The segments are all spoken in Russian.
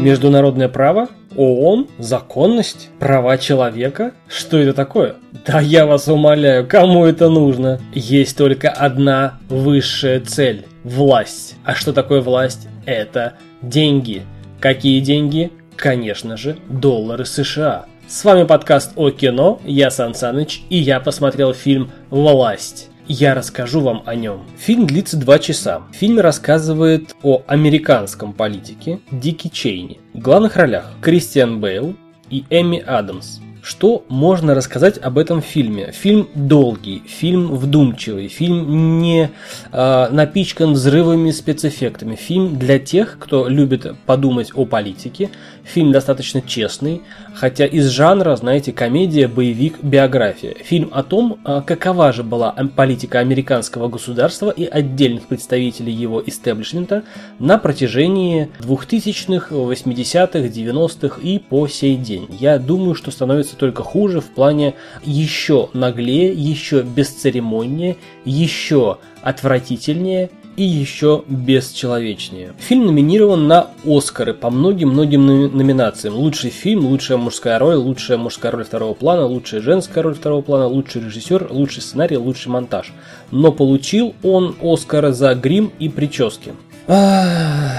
Международное право? ООН? Законность? Права человека? Что это такое? Да я вас умоляю, кому это нужно? Есть только одна высшая цель – власть. А что такое власть? Это деньги. Какие деньги? Конечно же, доллары США. С вами подкаст о кино, я Сан Саныч, и я посмотрел фильм «Власть». Я расскажу вам о нем. Фильм длится два часа. Фильм рассказывает о американском политике Дики Чейни. В главных ролях Кристиан Бейл и Эми Адамс. Что можно рассказать об этом фильме? Фильм долгий, фильм вдумчивый, фильм не э, напичкан взрывами, спецэффектами. Фильм для тех, кто любит подумать о политике. Фильм достаточно честный, хотя из жанра, знаете, комедия, боевик, биография. Фильм о том, э, какова же была политика американского государства и отдельных представителей его истеблишмента на протяжении 2000-х, 80-х, 90-х и по сей день. Я думаю, что становится становится только хуже в плане еще наглее, еще бесцеремоннее, еще отвратительнее и еще бесчеловечнее. Фильм номинирован на Оскары по многим-многим номинациям. Лучший фильм, лучшая мужская роль, лучшая мужская роль второго плана, лучшая женская роль второго плана, лучший режиссер, лучший сценарий, лучший монтаж. Но получил он Оскара за грим и прически.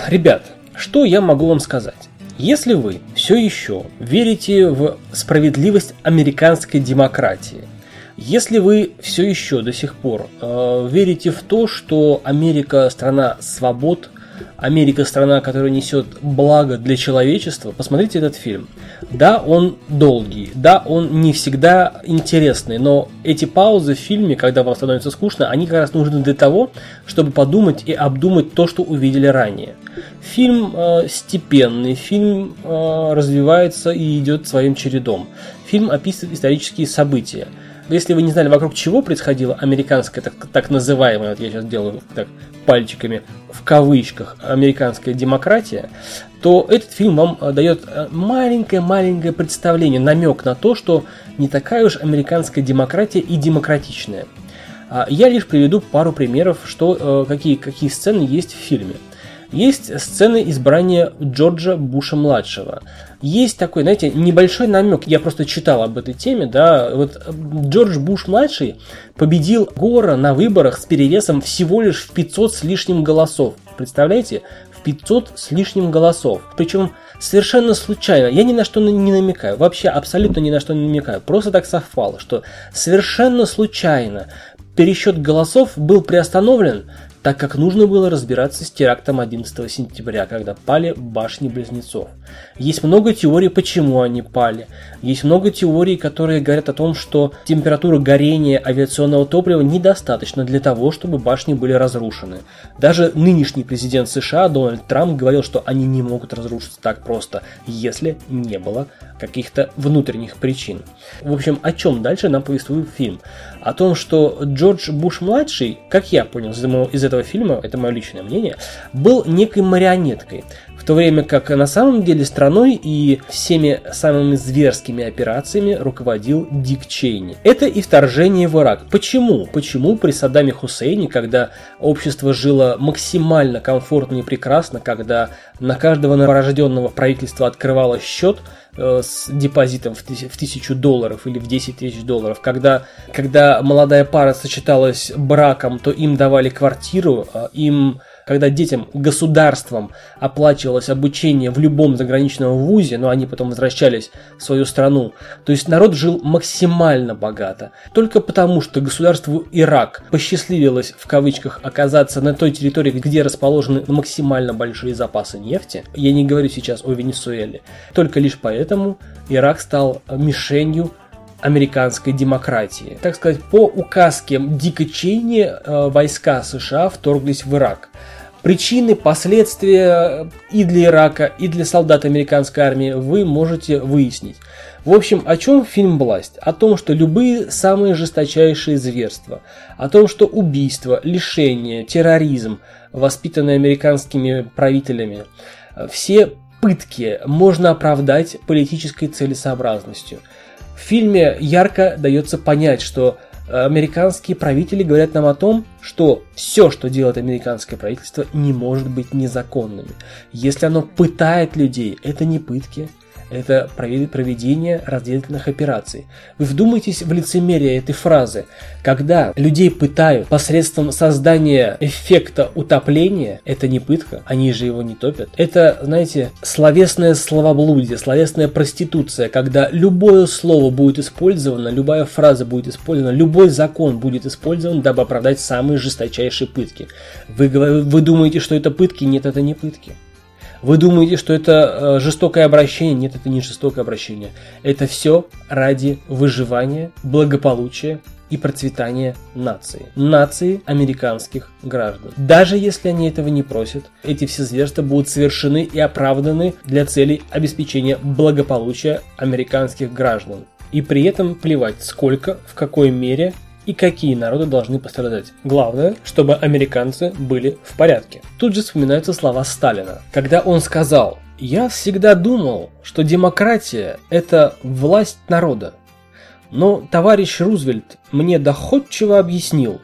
Ребят, что я могу вам сказать? Если вы все еще верите в справедливость американской демократии, если вы все еще до сих пор э, верите в то, что Америка страна свобод, Америка страна, которая несет благо для человечества, посмотрите этот фильм. Да, он долгий, да, он не всегда интересный, но эти паузы в фильме, когда вам становится скучно, они как раз нужны для того, чтобы подумать и обдумать то, что увидели ранее. Фильм э, степенный, фильм э, развивается и идет своим чередом. Фильм описывает исторические события – если вы не знали, вокруг чего происходила американская, так, так называемая, вот я сейчас делаю так пальчиками, в кавычках, американская демократия, то этот фильм вам э, дает э, маленькое-маленькое представление, намек на то, что не такая уж американская демократия и демократичная. А я лишь приведу пару примеров, что, э, какие, какие сцены есть в фильме. Есть сцены избрания Джорджа Буша-младшего. Есть такой, знаете, небольшой намек. Я просто читал об этой теме, да. Вот Джордж Буш-младший победил Гора на выборах с перевесом всего лишь в 500 с лишним голосов. Представляете? В 500 с лишним голосов. Причем совершенно случайно. Я ни на что не намекаю. Вообще абсолютно ни на что не намекаю. Просто так совпало, что совершенно случайно пересчет голосов был приостановлен так как нужно было разбираться с терактом 11 сентября, когда пали башни-близнецов. Есть много теорий, почему они пали. Есть много теорий, которые говорят о том, что температура горения авиационного топлива недостаточно для того, чтобы башни были разрушены. Даже нынешний президент США Дональд Трамп говорил, что они не могут разрушиться так просто, если не было каких-то внутренних причин. В общем, о чем дальше нам повествует фильм? О том, что Джордж Буш-младший, как я понял из этого фильма, это мое личное мнение, был некой марионеткой. В то время как на самом деле страной и всеми самыми зверскими операциями руководил Дик Чейни. Это и вторжение в Ирак. Почему? Почему при Саддаме Хусейне, когда общество жило максимально комфортно и прекрасно, когда на каждого новорожденного правительства открывалось счет, Э, с депозитом в тысячу долларов или в 10 тысяч долларов. Когда, когда молодая пара сочеталась браком, то им давали квартиру, а им когда детям государством оплачивалось обучение в любом заграничном вузе, но они потом возвращались в свою страну. То есть народ жил максимально богато. Только потому, что государству Ирак посчастливилось в кавычках оказаться на той территории, где расположены максимально большие запасы нефти. Я не говорю сейчас о Венесуэле. Только лишь поэтому Ирак стал мишенью американской демократии. Так сказать, по указке Дика Чейни э, войска США вторглись в Ирак. Причины, последствия и для Ирака, и для солдат американской армии вы можете выяснить. В общем, о чем фильм «Власть»? О том, что любые самые жесточайшие зверства, о том, что убийство, лишение, терроризм, воспитанные американскими правителями, все пытки можно оправдать политической целесообразностью. В фильме ярко дается понять, что американские правители говорят нам о том, что все, что делает американское правительство, не может быть незаконным. Если оно пытает людей, это не пытки, это проведение разделительных операций. Вы вдумайтесь в лицемерие этой фразы. Когда людей пытают посредством создания эффекта утопления, это не пытка, они же его не топят. Это, знаете, словесное словоблудие, словесная проституция, когда любое слово будет использовано, любая фраза будет использована, любой закон будет использован, дабы оправдать самые жесточайшие пытки. Вы, вы думаете, что это пытки? Нет, это не пытки. Вы думаете, что это э, жестокое обращение? Нет, это не жестокое обращение. Это все ради выживания, благополучия и процветания нации. Нации американских граждан. Даже если они этого не просят, эти все зверства будут совершены и оправданы для целей обеспечения благополучия американских граждан. И при этом плевать, сколько, в какой мере и какие народы должны пострадать. Главное, чтобы американцы были в порядке. Тут же вспоминаются слова Сталина, когда он сказал «Я всегда думал, что демократия – это власть народа. Но товарищ Рузвельт мне доходчиво объяснил,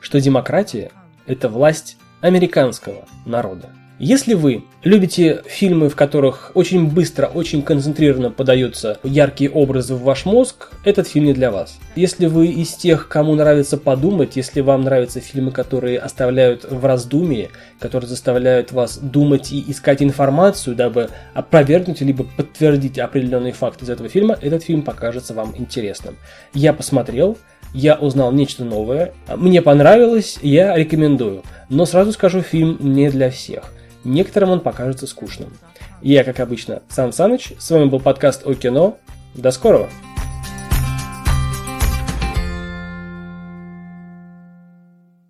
что демократия – это власть американского народа. Если вы любите фильмы, в которых очень быстро, очень концентрированно подаются яркие образы в ваш мозг, этот фильм не для вас. Если вы из тех, кому нравится подумать, если вам нравятся фильмы, которые оставляют в раздумии, которые заставляют вас думать и искать информацию, дабы опровергнуть либо подтвердить определенные факты из этого фильма, этот фильм покажется вам интересным. Я посмотрел, я узнал нечто новое, мне понравилось, я рекомендую. Но сразу скажу, фильм не для всех. Некоторым он покажется скучным. Я, как обычно, Сан Саныч, с вами был подкаст о кино. До скорого!